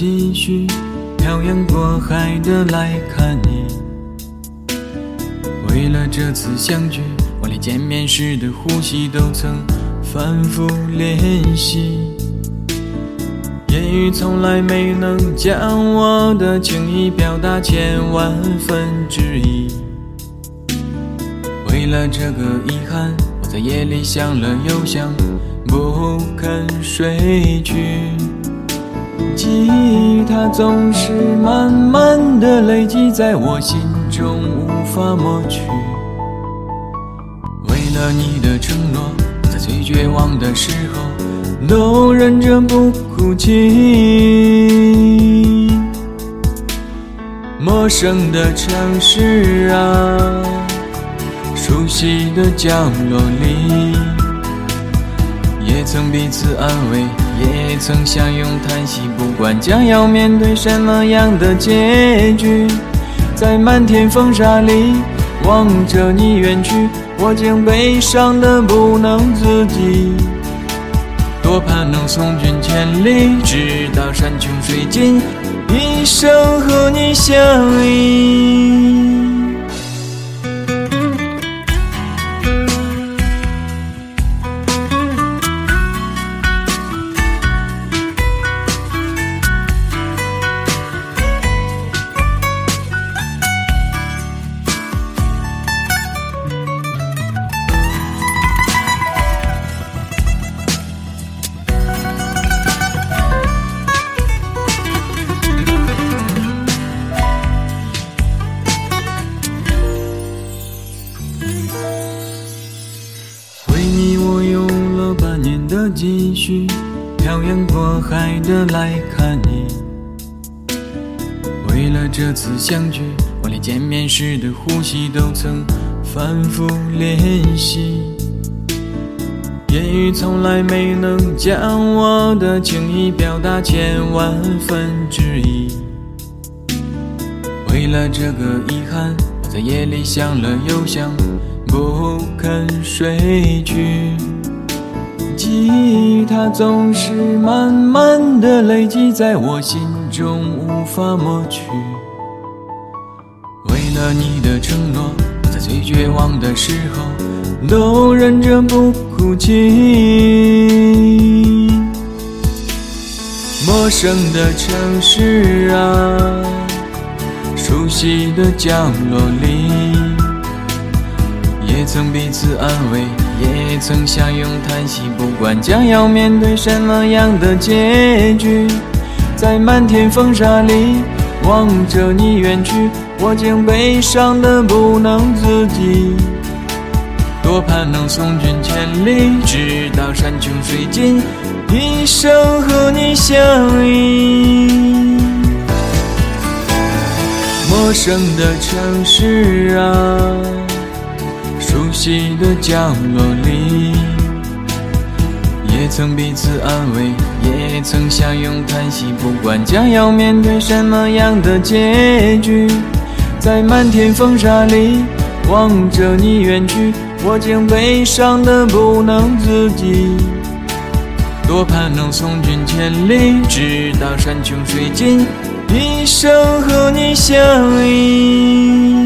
继续漂洋过海的来看你。为了这次相聚，我连见面时的呼吸都曾反复练习。言语从来没能将我的情意表达千万分之一。为了这个遗憾，我在夜里想了又想，不肯睡去。记忆它总是慢慢的累积在我心中，无法抹去。为了你的承诺，在最绝望的时候都忍着不哭泣。陌生的城市啊，熟悉的角落里，也曾彼此安慰，曾相拥叹息。不管将要面对什么样的结局，在漫天风沙里望着你远去，我竟悲伤的不能自己。多盼能送君千里，直到山穷水尽，一生和你相依。积蓄，漂洋过海的来看你。为了这次相聚，我连见面时的呼吸都曾反复练习。言语从来没能将我的情意表达千万分之一。为了这个遗憾，我在夜里想了又想，不肯睡去。记忆它总是慢慢的累积在我心中，无法抹去。为了你的承诺，我在最绝望的时候都忍着不哭泣。陌生的城市啊。熟悉的角落里，也曾彼此安慰，也曾相拥叹息。不管将要面对什么样的结局，在漫天风沙里望着你远去，我竟悲伤的不能自己。多盼能送君千里，直到山穷水尽，一生和你相依。陌生的城市啊，熟悉的角落里，也曾彼此安慰，也曾相拥叹息。不管将要面对什么样的结局，在漫天风沙里望着你远去，我竟悲伤的不能自己。多盼能送君千里，直到山穷水尽。一生和你相依。